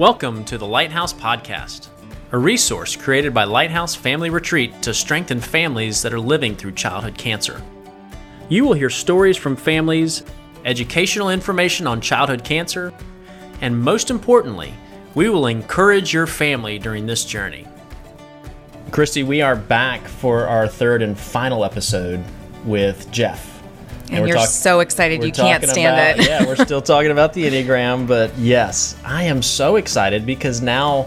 Welcome to the Lighthouse Podcast, a resource created by Lighthouse Family Retreat to strengthen families that are living through childhood cancer. You will hear stories from families, educational information on childhood cancer, and most importantly, we will encourage your family during this journey. Christy, we are back for our third and final episode with Jeff. And, we're you're talk- so excited you can't stand about- it. yeah, we're still talking about the Enneagram, but yes, I am so excited because now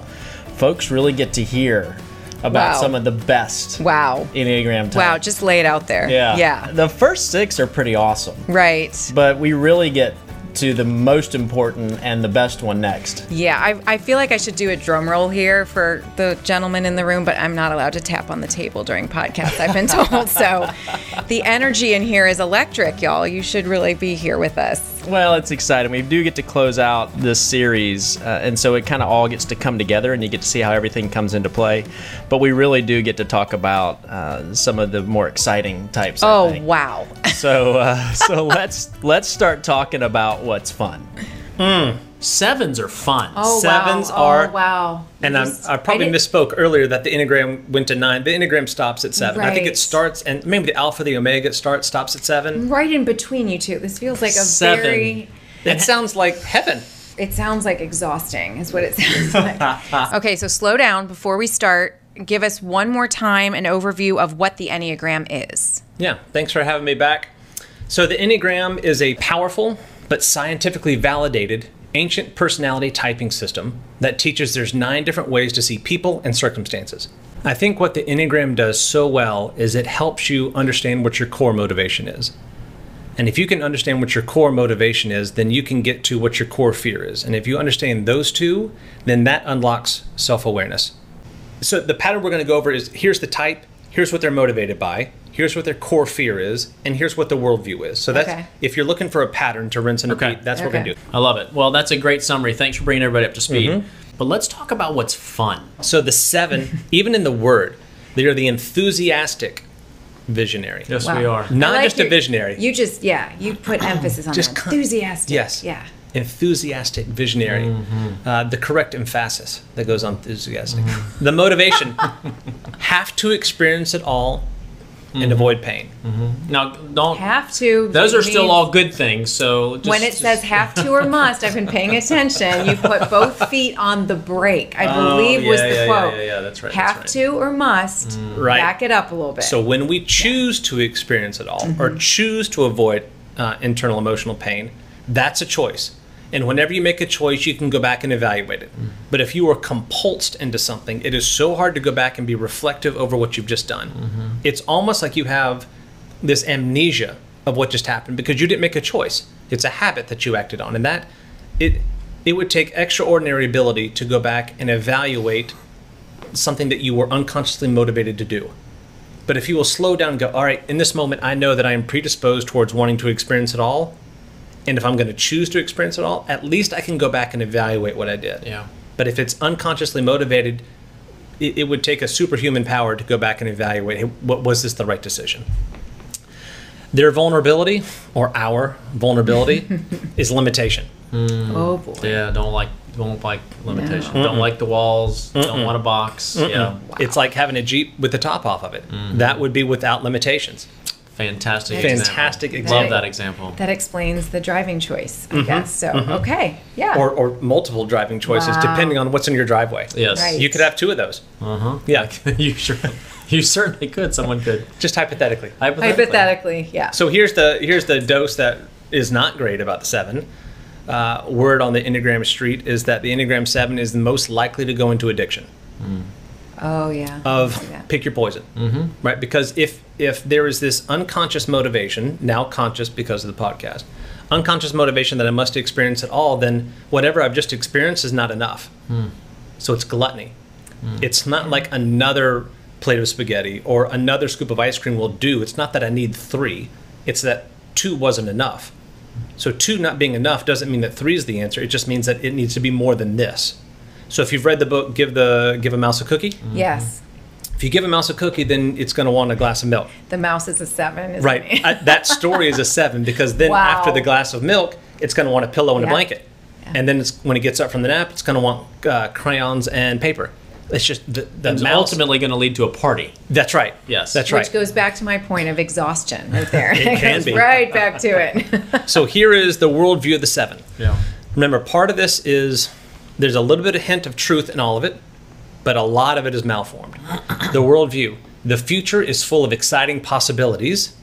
folks really get to hear about Wow. some of the best Wow. Enneagram types. Wow, just lay it out there. yeah. Yeah. The first six are pretty awesome, Right. but we really get to the most important and the best one next. Yeah, I, I feel like I should do a drum roll here for the gentleman in the room, but I'm not allowed to tap on the table during podcasts, I've been told. so the energy in here is electric, y'all. You should really be here with us. Well, it's exciting. We do get to close out this series, uh, and so it kind of all gets to come together, and you get to see how everything comes into play. But we really do get to talk about uh, some of the more exciting types. I Oh, think. wow. So, uh, so let's let's start talking about what's fun. Sevens are fun. Oh, Sevens wow. are- Oh, wow. And You I'm, just- I probably didn't- misspoke earlier that the Enneagram went to nine. The Enneagram stops at seven. I think it starts, and maybe the Alpha, the Omega starts, stops at seven. Right in between you two. This feels like a Seven. very. It sounds like heaven. It sounds like exhausting, is what it sounds like. okay, so slow down before we start. Give us one more time an overview of what the Enneagram is. Yeah, thanks for having me back. So, the Enneagram is a powerful but scientifically validated ancient personality typing system that teaches there's nine different ways to see people and circumstances. I think what the Enneagram does so well is it helps you understand what your core motivation is. And if you can understand what your core motivation is, then you can get to what your core fear is. And if you understand those two, then that unlocks self awareness. So the pattern we're going to go over is here's the type, here's what they're motivated by, here's what their core fear is, and here's what the worldview is. So that's Okay. if you're looking for a pattern to rinse and repeat, Okay. that's what we're going to do. I love it. Well, that's a great summary. Thanks for bringing everybody up to speed. But let's talk about what's fun. So the seven, even in the word, they are the enthusiastic visionary. Yes, Wow. we are. Not like just a visionary. You just, yeah, you put emphasis on Just that. con- enthusiastic. Yes. Yeah. enthusiastic visionary Mm-hmm. uh, the correct emphasis that goes on enthusiastic the motivation have to experience it all Mm-hmm. and avoid pain Mm-hmm. Now, don't. Have to. those are still all good things. So just, When it just- says have to or must, I've been paying attention. You put both feet on the brake. I believe was Oh, yeah, the yeah, yeah, quote. yeah, yeah, that's right, Have that's right. to or must. Right. Back it up a little bit. so when we choose to experience it all Mm-hmm. or choose to avoid uh, internal emotional pain that's a choice and whenever you make a choice you can go back and evaluate it Mm. but if you are compulsed into something it is so hard to go back and be reflective over what you've just done Mm-hmm. it's almost like you have this amnesia of what just happened because you didn't make a choice it's a habit that you acted on and that it it would take extraordinary ability to go back and evaluate something that you were unconsciously motivated to do but if you will slow down and go, all right, in this moment, I know that I am predisposed towards wanting to experience it all. And if I'm going to choose to experience it all, at least I can go back and evaluate what I did. Yeah. But if it's unconsciously motivated, it, it would take a superhuman power to go back and evaluate hey, what was this the right decision? Their vulnerability, or our vulnerability, is limitation. Hmm. oh boy. Yeah, don't like don't like limitation. Don't like the walls. Don't want a box. Yeah, It's like having a Jeep with the top off of it. Mm-hmm. That would be without limitations. Fantastic. Fantastic example. Love example. that example. That explains the driving choice, I guess. So okay, yeah. Mm-hmm. Or, or multiple driving choices, Wow. depending on what's in your driveway. Yes. Right. You could have two of those. Uh huh. Yeah. you sure. You certainly could. Someone could. just hypothetically. Hypothetically. Hypothetically, yeah. So here's the here's the dose that is not great about the seven. Uh, word on the Enneagram street is that the Enneagram seven is the most likely to go into addiction oh yeah. of Yeah. pick your poison, mm-hmm. right? Because if if there is this unconscious motivation, now conscious because of the podcast, unconscious motivation that I must experience at all, then whatever I've just experienced is not enough. So it's gluttony. It's not like another plate of spaghetti or another scoop of ice cream will do. It's not that I need three. It's that two wasn't enough. So two not being enough doesn't mean that three is the answer. It just means that it needs to be more than this. So if you've read the book, give the give a mouse a cookie. Yes. If you give a mouse a cookie, then it's going to want a glass of milk. The mouse is a seven, isn't Right. it? I, that story is a seven because then Wow. after the glass of milk, it's going to want a pillow and Yeah. a blanket. Yeah. And then it's, when it gets up from the nap, it's going to want uh, crayons and paper. It's just the, the It's mouse. ultimately going to lead to a party. That's right. Yes. That's Which right. Which goes back to my point of exhaustion right there. It can goes be. right back to it. so here is the worldview of the seven. Yeah. Remember, part of this is there's a little bit of hint of truth in all of it, but a lot of it is malformed. the worldview. The future is full of exciting possibilities,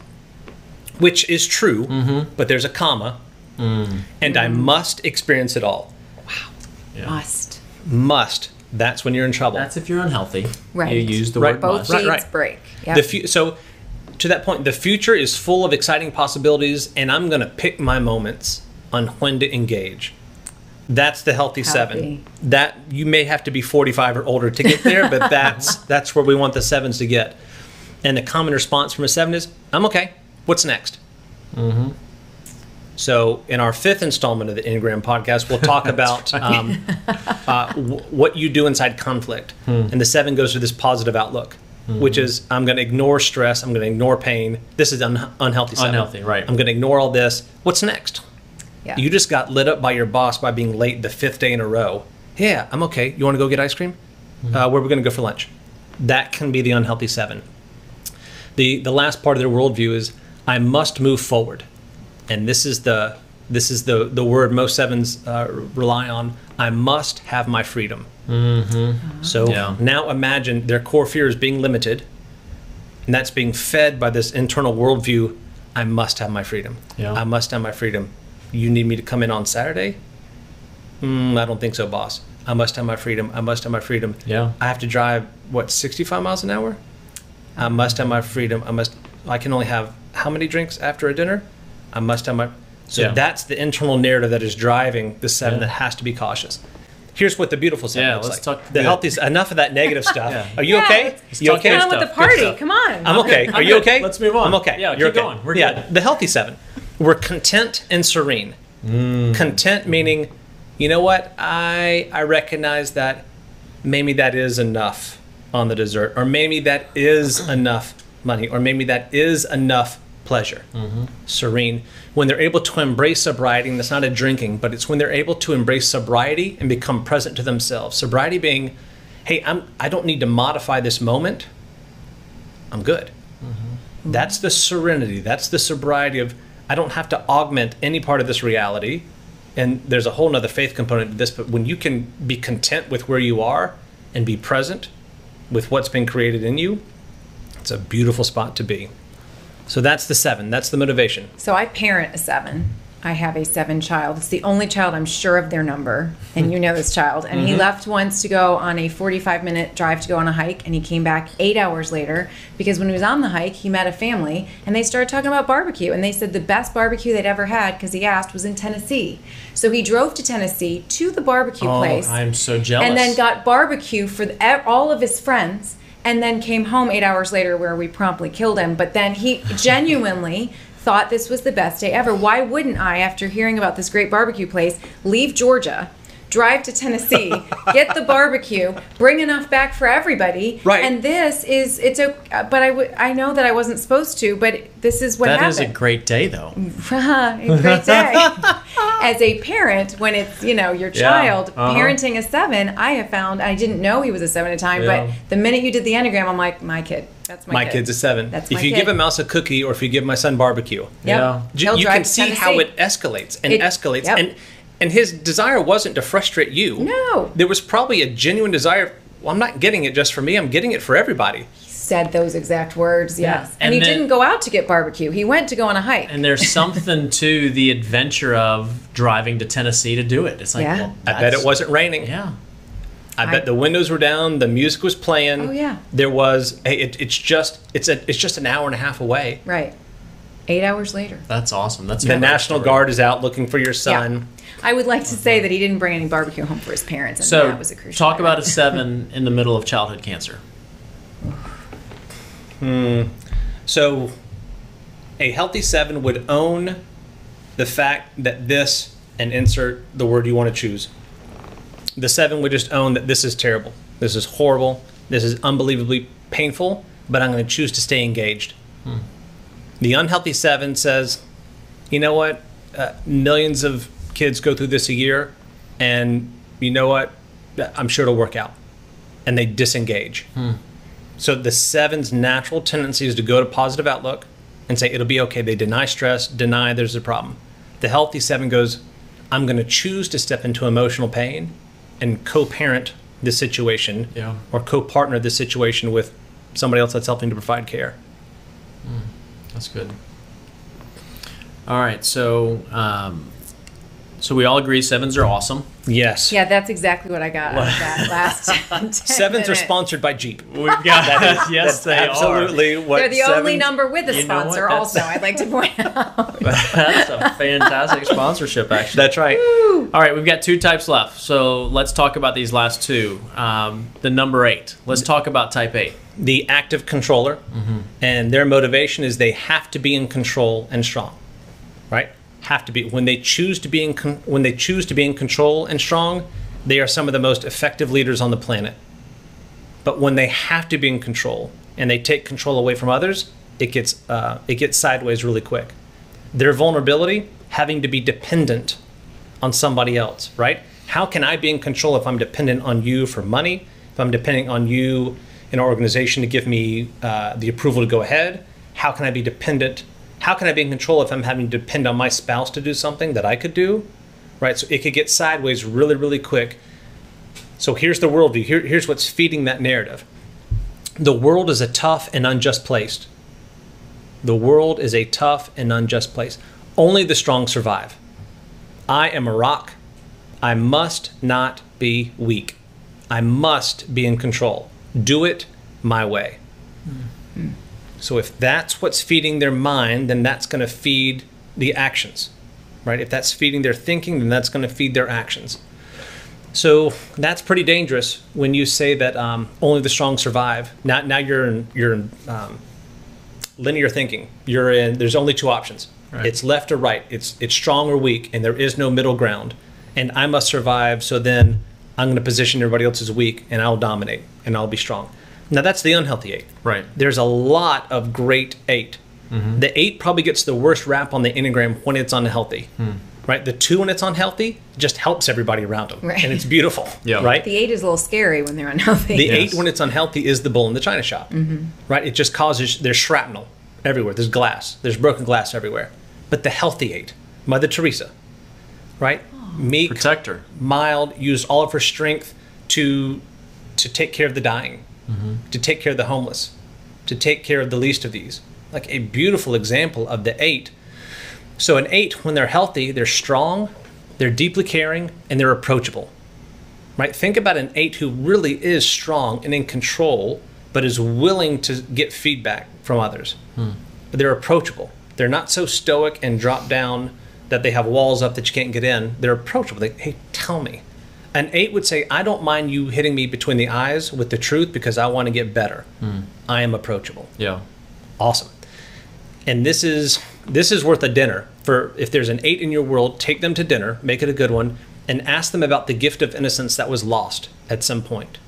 which is true, Mm-hmm. but there's a comma, Mm. and I must experience it all. Wow. Must. Must. That's when you're in trouble. That's if you're unhealthy. Right. You use the Right. word Both must. Right, feeds right. break. Yep. The fu- so to that point, the future is full of exciting possibilities, and I'm going to pick my moments on when to engage. That's the healthy, seven. Healthy. That you may have to be 45 or older to get there, but that's that's where we want the sevens to get. And the common response from a seven is, "I'm okay. What's next?" So, in our fifth installment of the Enneagram podcast, we'll talk about um, uh, w- what you do inside conflict. And the seven goes to this positive outlook, which is I'm going to ignore stress, I'm going to ignore pain. This is un- unhealthy. Seven. Unhealthy, right. I'm going to ignore all this. What's next? Yeah. You just got lit up by your boss by being late the fifth day in a row. Yeah, I'm okay. You want to go get ice cream? Uh, where are we going to go for lunch? That can be the unhealthy seven. The the last part of their worldview is I must move forward, and this is the this is the the word most sevens uh, rely on. I must have my freedom. Mm-hmm. So Yeah. now imagine their core fear is being limited, and that's being fed by this internal worldview. I must have my freedom. Yeah. I must have my freedom. You need me to come in on Saturday? Mm, I don't think so, boss. I must have my freedom. I must have my freedom. Yeah. I have to drive what 65 miles an hour. I must have my freedom. I must. I can only have how many drinks after a dinner? I must have my. So Yeah. that's the internal narrative that is driving the seven Yeah. that has to be cautious. Here's what the beautiful seven Yeah, looks let's like. talk the good. healthy. Enough of that negative stuff. Yeah. Are you Yeah, okay? let's You talk okay? good Get on with the party. Come on. I'm okay. I'm Are you good. okay? Let's move on. I'm okay. Yeah, You're keep okay. going. We're yeah, good. the healthy seven. We're content and serene. Mm. Content meaning, you know what? I I recognize that maybe that is enough on the dessert, or maybe that is enough money, or maybe that is enough pleasure. Mm-hmm. Serene. When they're able to embrace sobriety, and that's not a drinking, but it's when they're able to embrace sobriety and become present to themselves. Sobriety being, hey, I'm I don't need to modify this moment. I'm good. That's the serenity. That's the sobriety of I don't have to augment any part of this reality. And there's a whole nother faith component to this, but when you can be content with where you are and be present with what's been created in you, it's a beautiful spot to be. So that's the seven. That's the motivation. So I parent a seven. I have a seven child. It's the only child I'm sure of their number, and you know this child. And he mm-hmm. left once to go on a 45 minute drive to go on a hike, and he came back eight hours later because when he was on the hike, he met a family and they started talking about barbecue. And they said the best barbecue they'd ever had because he asked was in Tennessee. So he drove to Tennessee to the barbecue oh, place Oh, I'm so jealous. and then got barbecue for the, all of his friends and then came home eight hours later where we promptly killed him but then he genuinely thought this was the best day ever why wouldn't i after hearing about this great barbecue place leave georgia drive to tennessee get the barbecue bring enough back for everybody Right. and this is it's a but i would i know that i wasn't supposed to but this is what That happened That is a great day, though. a great day. As a parent, when it's you know your Yeah, child uh-huh. parenting a seven, I have found I didn't know he was a seven at a time, Yeah. but the minute you did the enneagram, I'm like my kid. That's my, My kid. kid's a seven. That's if you kid. give a mouse a cookie or if you give my son barbecue, Yep. Yeah. He'll you can see how it escalates and It- escalates yep. and and his desire wasn't to frustrate you No. there was probably a genuine desire well i'm not getting it just for me i'm getting it for everybody said those exact words. Yeah. Yes, and, And he then- didn't go out to get barbecue. He went to go on a hike. And there's something to the adventure of driving to Tennessee to do it. It's like, Yeah. well, i bet it wasn't raining Yeah. i bet I- the windows were down the music was playing Oh, yeah. there was hey, it, it's just it's a it's just an hour and a half away right. Eight hours later. That's awesome. That's the national story. guard is out looking for your son Yeah. I would like to say uh-huh. that he didn't bring any barbecue home for his parents, and So, that was a crucial. talk about a seven in the middle of childhood cancer. Hmm. So, a healthy seven would own the fact that this, and insert the word you want to choose. The seven would just own that this is terrible. This is horrible. This is unbelievably painful, but I'm going to choose to stay engaged. Hmm. The unhealthy seven says, you know what? Uh, millions of kids go through this a year. and you know what? I'm sure it'll work out. And they disengage. Hmm. So the seven's natural tendency is to go to positive outlook and say it'll be okay. They deny stress, deny there's a problem. The healthy seven goes, I'm going to choose to step into emotional pain and co-parent this situation Yeah. or co-partner this situation with somebody else that's helping to provide care. That's good. All right, so um, so we all agree sevens are awesome. Yes. Yeah, that's exactly what I got out of that last. 10 Sevens are sponsored by Jeep. We've got that. yes, That's absolutely what They're the only number with a You know what? sponsor. Also, I'd like to point out. That's a fantastic sponsorship, actually. That's right. All right, we've got two types left, so let's talk about these last two. Um, the number eight. Let's talk about type eight. the active controller, and their motivation is they have to be in control and strong, right? Have to be when they choose to be in con- when they choose to be in control and strong, they are some of the most effective leaders on the planet. But when they have to be in control and they take control away from others, it gets uh, it gets sideways really quick. Their vulnerability having to be dependent on somebody else, right? How can I be in control if I'm dependent on you for money? If I'm depending on you in an organization to give me uh, the approval to go ahead? How can I be dependent? How can I be in control if I'm having to depend on my spouse to do something that I could do? Right? So it could get sideways really, really quick. So here's the worldview. Here, here's what's feeding that narrative. The world is a tough and unjust place. The world is a tough and unjust place. Only the strong survive. I am a rock. I must not be weak. I must be in control. Do it my way. Hmm. Hmm. So if that's what's feeding their mind, then that's going to feed the actions, right? If that's feeding their thinking, then that's going to feed their actions. So that's pretty dangerous when you say that um, only the strong survive. Now, now you're in, you're in um, linear thinking. You're in. There's only two options. Right. It's left or right. It's it's strong or weak, and there is no middle ground. And I must survive. So then I'm going to position everybody else as weak, and I'll dominate, and I'll be strong. Now that's the unhealthy eight. Right. There's a lot of great 8 mm-hmm. The eight probably gets the worst rap on the enneagram when it's unhealthy. Hmm. Right. The two when it's unhealthy just helps everybody around them, Right. and it's beautiful. Yeah. Right. The eight is a little scary when they're unhealthy. The Yes. eight, when it's unhealthy, is the bull in the china shop, mm-hmm. right? It just causes there's shrapnel everywhere. There's glass. There's broken glass everywhere. But the healthy eight, Mother Teresa, right? Meek, Protector. mild, used all of her strength to to take care of the dying, to take care of the homeless, to take care of the least of these. Like a beautiful example of the eight. So an eight, when they're healthy, they're strong, they're deeply caring, and they're approachable right? Think about an eight who really is strong and in control, but is willing to get feedback from others. Hmm. But they're approachable. They're not so stoic and drop down that they have walls up that you can't get in. They're approachable. They, hey, tell me. An eight would say, I don't mind you hitting me between the eyes with the truth because I want to get better. Hmm. I am approachable. Yeah. awesome. And this is this is worth a dinner for if there's an eight in your world take them to dinner make it a good one and ask them about the gift of innocence that was lost at some point.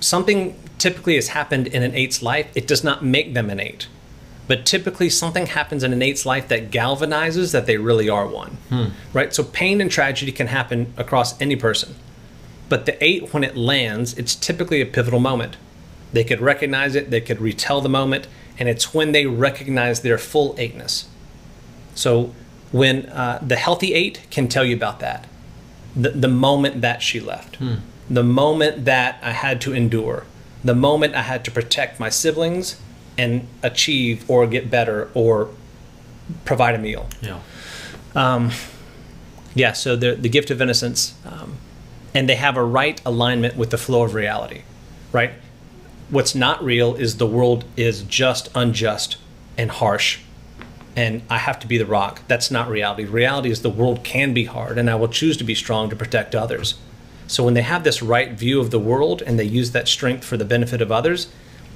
Something typically has happened in an eight's life it does not make them an eight but typically something happens in an eight's life that galvanizes that they really are one. Right? So pain and tragedy can happen across any person. But the eight, when it lands, it's typically a pivotal moment. They could recognize it, they could retell the moment, and it's when they recognize their full eightness. So when uh, the healthy eight can tell you about that, the, the moment that she left, the moment that I had to endure, the moment I had to protect my siblings and achieve or get better or provide a meal. Yeah. Yeah, so the the gift of innocence, um, and they have a right alignment with the flow of reality, right? What's not real is the world is just unjust and harsh, and I have to be the rock. That's not reality. Reality is the world can be hard, and I will choose to be strong to protect others. So when they have this right view of the world and they use that strength for the benefit of others,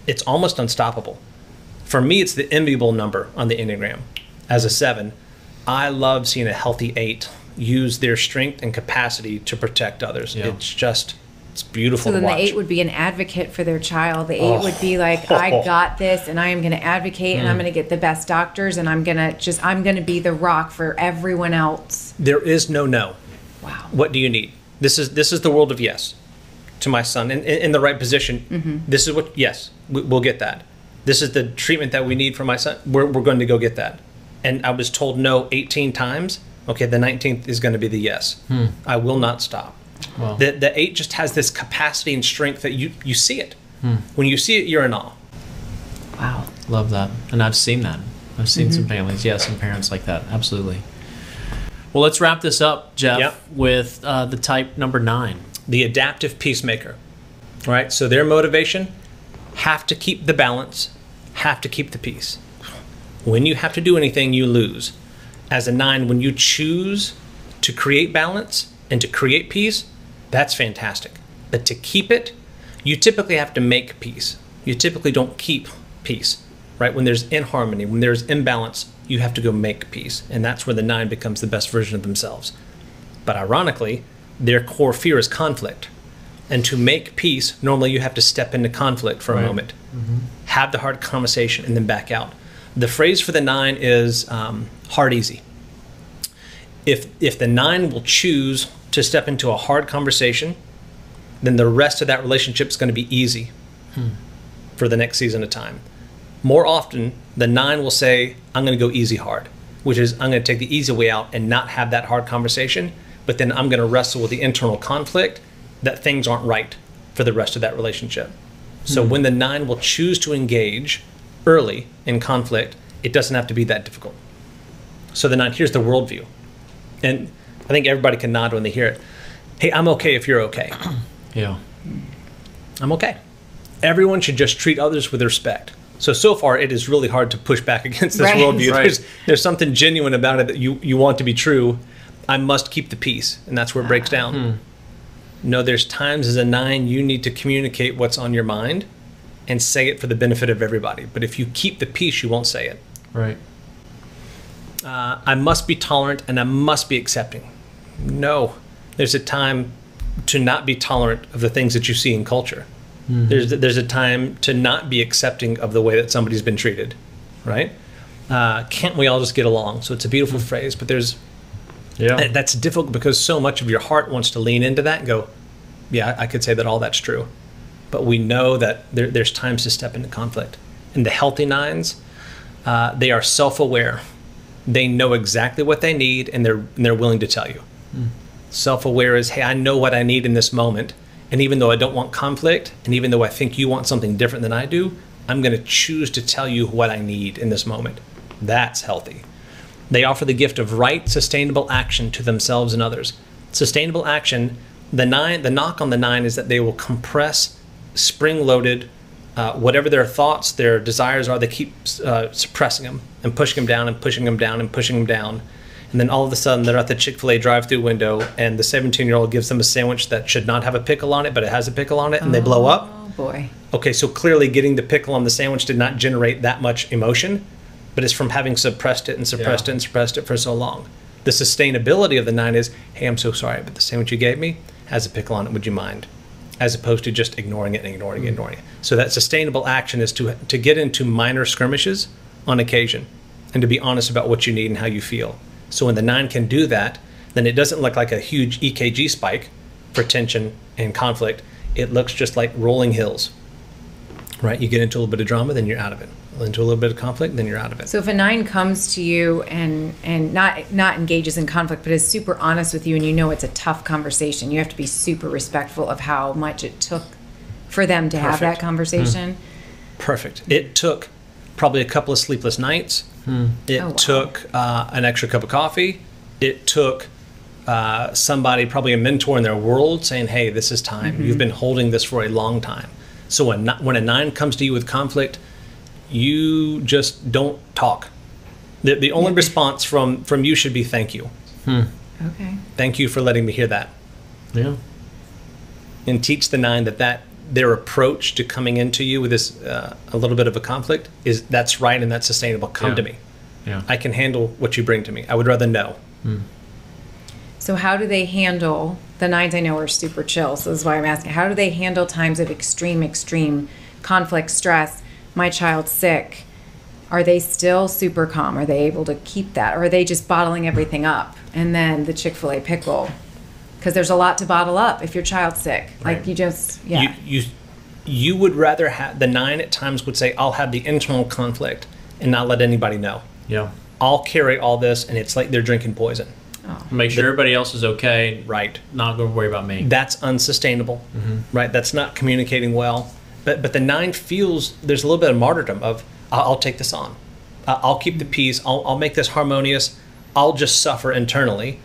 it's almost unstoppable. For me, it's the enviable number on the Enneagram. As a seven, I love seeing a healthy eight use their strength and capacity to protect others. Yeah. It's just It's beautiful So to then the eight would be an advocate for their child. The eight would be like, I got this and I am going to advocate and I'm going to get the best doctors and I'm going to just, I'm going to be the rock for everyone else. there is no no. Wow. What do you need? This is this is the world of yes to my son in, in, in the right position. Mm-hmm. This is what yes we, we'll get that. This is the treatment that we need for my son. We're, we're going to go get that. And I was told no 18 times. Okay, the 19th is going to be the yes. Hmm. I will not stop. Wow. The the eight just has this capacity and strength that you you see it. Hmm. When you see it, you're in awe. Wow. Love that. And I've seen that. I've seen some mm-hmm. families, yeah, some parents like that. Absolutely. Well, let's wrap this up, Jeff, Yep. with uh, the type number nine. the adaptive peacemaker. All right, so their motivation have to keep the balance, have to keep the peace. When you have to do anything, you lose. As a nine, when you choose to create balance and to create peace, that's fantastic. But to keep it, you typically have to make peace. You typically don't keep peace, right? When there's inharmony, when there's imbalance, you have to go make peace. And that's where the nine becomes the best version of themselves. But ironically, their core fear is conflict. And to make peace, normally you have to step into conflict for a Right. moment, have the hard conversation, and then back out. The phrase for the nine is um, hard easy. If, if the nine will choose to step into a hard conversation, then the rest of that relationship is going to be easy for the next season of time. More often, the nine will say, I'm going to go easy hard, which is I'm going to take the easy way out and not have that hard conversation, but then I'm going to wrestle with the internal conflict that things aren't right for the rest of that relationship. So hmm. when the nine will choose to engage early in conflict, it doesn't have to be that difficult. So the nine, here's the worldview. And I think everybody can nod when they hear it. Hey, I'm okay if you're okay. Yeah. I'm okay. Everyone should just treat others with respect. So so far, it is really hard to push back against this Right. worldview. Right. There's there's something genuine about it that you you want to be true. I must keep the peace, and that's where it breaks ah. down. Hmm. No, there's times as a nine you need to communicate what's on your mind, and say it for the benefit of everybody. But if you keep the peace, you won't say it. Right. uh, I must be tolerant and I must be accepting. No, there's a time to not be tolerant of the things that you see in culture. There's there's a time to not be accepting of the way that somebody's been treated, right? Uh, can't we all just get along? So it's a beautiful phrase, but there's Yeah. that's difficult because so much of your heart wants to lean into that and go, yeah, I could say that all that's true. But we know that there, there's times to step into conflict. And the healthy nines, uh, they are self aware. They know exactly what they need and they're, and they're willing to tell you. Self aware is, hey, I know what I need in this moment. And even though I don't want conflict, and even though I think you want something different than I do, I'm going to choose to tell you what I need in this moment. That's healthy. They offer the gift of right, sustainable action to themselves and others. Sustainable action, the nine, the knock on the nine is that they will compress, spring-loaded, uh, whatever their thoughts, their desires are. They keep uh, suppressing them and pushing them down and pushing them down and pushing them down, and then all of a sudden they're at the Chick-fil-A drive-through window, and the 17-year-old gives them a sandwich that should not have a pickle on it, but it has a pickle on it, and they blow up. Oh boy. Okay, so clearly getting the pickle on the sandwich did not generate that much emotion, but it's from having suppressed it and suppressed Yeah. it and suppressed it for so long. The sustainability of the nine is, hey, I'm so sorry, but the sandwich you gave me has a pickle on it. Would you mind? As opposed to just ignoring it and ignoring it, and mm. ignoring it. So that sustainable action is to to get into minor skirmishes on occasion, and to be honest about what you need and how you feel. So when the nine can do that, then it doesn't look like a huge EKG spike for tension and conflict. It looks just like rolling hills right? You get into a little bit of drama, then you're out of it. Into a little bit of conflict, then you're out of it. So if a nine comes to you and and not not engages in conflict, but is super honest with you, and you know it's a tough conversation, you have to be super respectful of how much it took for them to have that Perfect. conversation. Perfect. It took probably a couple of sleepless nights. It Oh, wow. took uh, an extra cup of coffee. It took uh, somebody, probably a mentor in their world, saying, "Hey, this is time. You've been holding this for a long time." So when when a nine comes to you with conflict, you just don't talk. The, the only response from from you should be thank you. Okay. Thank you for letting me hear that. Yeah. and teach the nine that that their approach to coming into you with this uh, a little bit of a conflict is that's right and that's sustainable. Come Yeah. to me. Yeah. I can handle what you bring to me. I would rather know. So how do they handle the nines I know are super chill. So this is why I'm asking how do they handle times of extreme, extreme conflict, stress? My child's sick. Are they still super calm? Are they able to keep that? Or are they just bottling everything up? And then the Chick fil A pickle. Because there's a lot to bottle up if your child's sick. Like you just, yeah. You, you you would rather have the nine at times would say, I'll have the internal conflict and not let anybody know. Yeah. I'll carry all this, and it's like they're drinking poison. Oh. Make sure everybody else is okay. Right. Not going to worry about me. That's unsustainable. Mm-hmm. Right. That's not communicating well. But but the nine feels there's a little bit of martyrdom of I'll, I'll take this on. I- I'll keep the peace. I'll, I'll make this harmonious. I'll just suffer internally,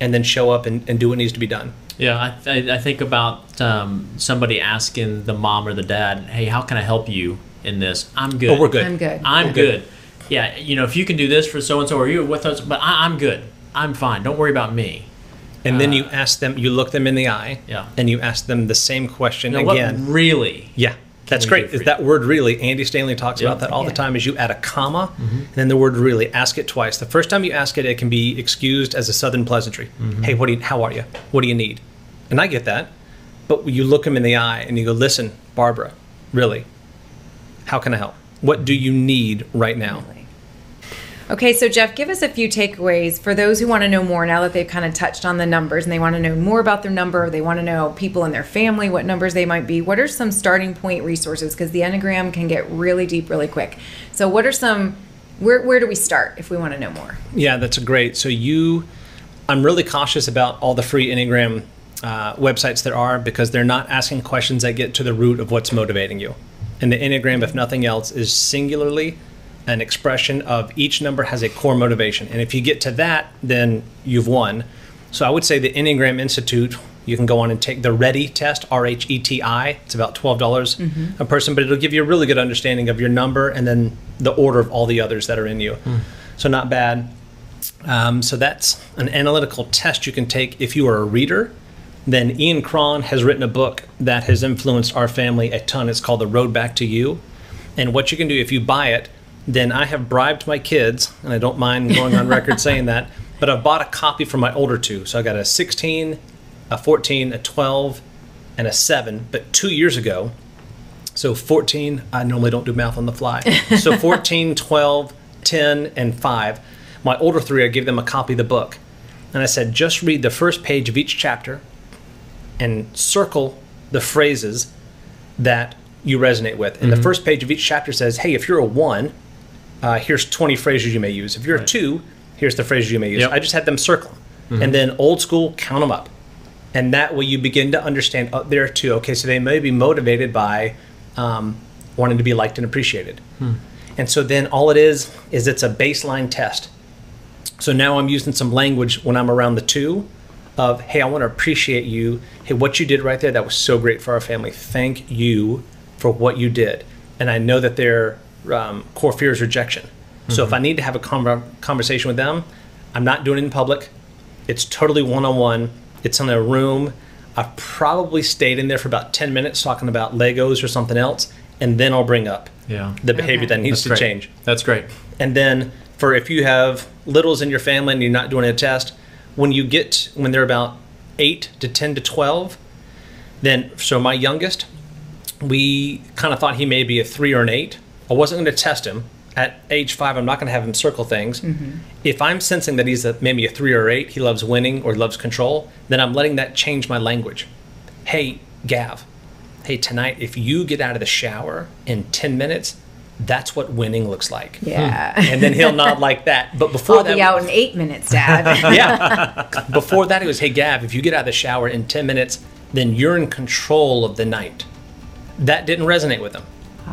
and then show up and, and do what needs to be done. Yeah, I, I, I think about um, somebody asking the mom or the dad, "Hey, how can I help you in this?" I'm good. Oh, we're good. I'm good. I'm We're good. good. Yeah, you know, if you can do this for so and so, or you with us, but I, I'm good. I'm fine. Don't worry about me. And then you ask them, you look them in the eye, Yeah. and you ask them the same question Now, again. what really? Yeah, that's we do great. for Is you? that word really? Andy Stanley talks Yeah. about that all Yeah. the time. Is you add a comma Mm-hmm. and then the word really. Ask it twice. The first time you ask it, it can be excused as a southern pleasantry. Mm-hmm. Hey, what do you? How are you? What do you need? And I get that, but you look them in the eye and you go, "Listen, Barbara, really, how can I help? What do you need right now?" Okay, so Jeff, give us a few takeaways for those who want to know more now that they've kind of touched on the numbers and they want to know more about their number, they want to know people in their family, what numbers they might be. What are some starting point resources? Because the Enneagram can get really deep really quick. So, what are some, where, where do we start if we want to know more? Yeah, that's great. So you, I'm really cautious about all the free Enneagram uh, websites there are because they're not asking questions that get to the root of what's motivating you. And the Enneagram, if nothing else, is singularly an expression of each number has a core motivation. And if you get to that, then you've won. So I would say the Enneagram Institute, you can go on and take the RETI test, R H E T I. It's about $12 a person, but it'll give you a really good understanding of your number and then the order of all the others that are in you. So not bad. Um, so that's an analytical test you can take if you are a reader. Then Ian Cron has written a book that has influenced our family a ton. It's called The Road Back to You. And what you can do if you buy it, then I have bribed my kids, and I don't mind going on record saying that, but I've bought a copy for my older two. So I got a 16, a 14, a 12, and a 7. But two years ago, so 14, I normally don't do math on the fly. So 14, 12, 10, and 5. My older three, I gave them a copy of the book. And I said, just read the first page of each chapter and circle the phrases that you resonate with. And the mm-hmm. first page of each chapter says, hey, if you're a 1, uh, here's 20 phrases you may use. If you're a 2, here's the phrases you may use. Yep. I just had them circle them. And then old school, count them up. And that way you begin to understand oh, there too okay so they may be motivated by um, wanting to be liked and appreciated. And so then all it is is it's a baseline test. So now i'm using some language when i'm around the two of hey i want to appreciate you. Hey what you did right there that was so great for our family. Thank you for what you did. And i know that their um, core fear is rejection so if i need to have a conver- conversation with them i'm not doing it in public it's totally one-on-one it's in a room i've probably stayed in there for about 10 minutes talking about legos or something else and then i'll bring up Yeah. the behavior Okay. that needs That's to great. change That's great. and then for if you have littles in your family and you're not doing a test, when you get when they're about eight to ten to twelve, then so my youngest, we kind of thought he may be a three or an eight. I wasn't going to test him at age five. I'm not going to have him circle things. If I'm sensing that he's a, maybe a three or eight, he loves winning or loves control, then I'm letting that change my language. Hey, Gav. Hey, tonight, if you get out of the shower in 10 minutes, that's what winning looks like. Yeah. And then he'll nod like that. But before I'll that, be out in eight minutes, Dad. yeah. Before that, it was, hey, Gav, if you get out of the shower in 10 minutes, then you're in control of the night. That didn't resonate with him.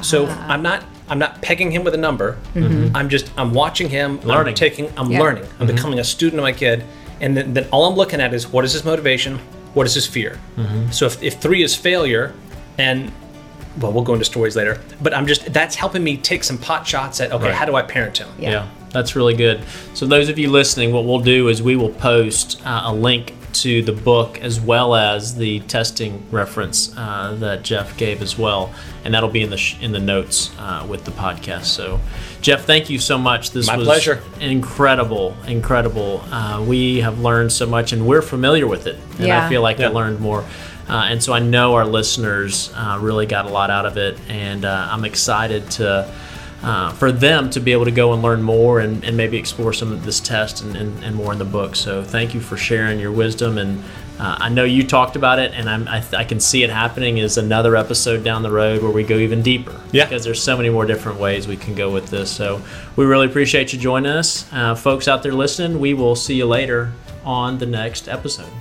So Ah. I'm not I'm not pegging him with a number. I'm just I'm watching him. Learning. I'm taking I'm Mm-hmm. Yeah. learning. I'm becoming a student of my kid. And then, then all I'm looking at is what is his motivation? What is his fear? Mm-hmm. So if, if three is failure and well, we'll go into stories later. But I'm just that's helping me take some pot shots at okay, Right. how do I parent him? Yeah. Yeah. that's really good. So those of you listening, what we'll do is we will post uh, a link to the book as well as the testing reference uh, that Jeff gave as well, and that'll be in the sh- in the notes uh, with the podcast. So, Jeff, thank you so much. This My was pleasure. incredible, incredible. Uh, we have learned so much, and we're familiar with it, and I feel like Yeah. I learned more. Uh, and so I know our listeners uh, really got a lot out of it, and uh, I'm excited to uh, for them to be able to go and learn more and, and maybe explore some of this test and, and, and more in the book. So thank you for sharing your wisdom. And uh, I know you talked about it, and I'm, I, I can see it happening is another episode down the road where we go even deeper. Yeah. Because there's so many more different ways we can go with this. So we really appreciate you joining us. Uh, folks out there listening, we will see you later on the next episode.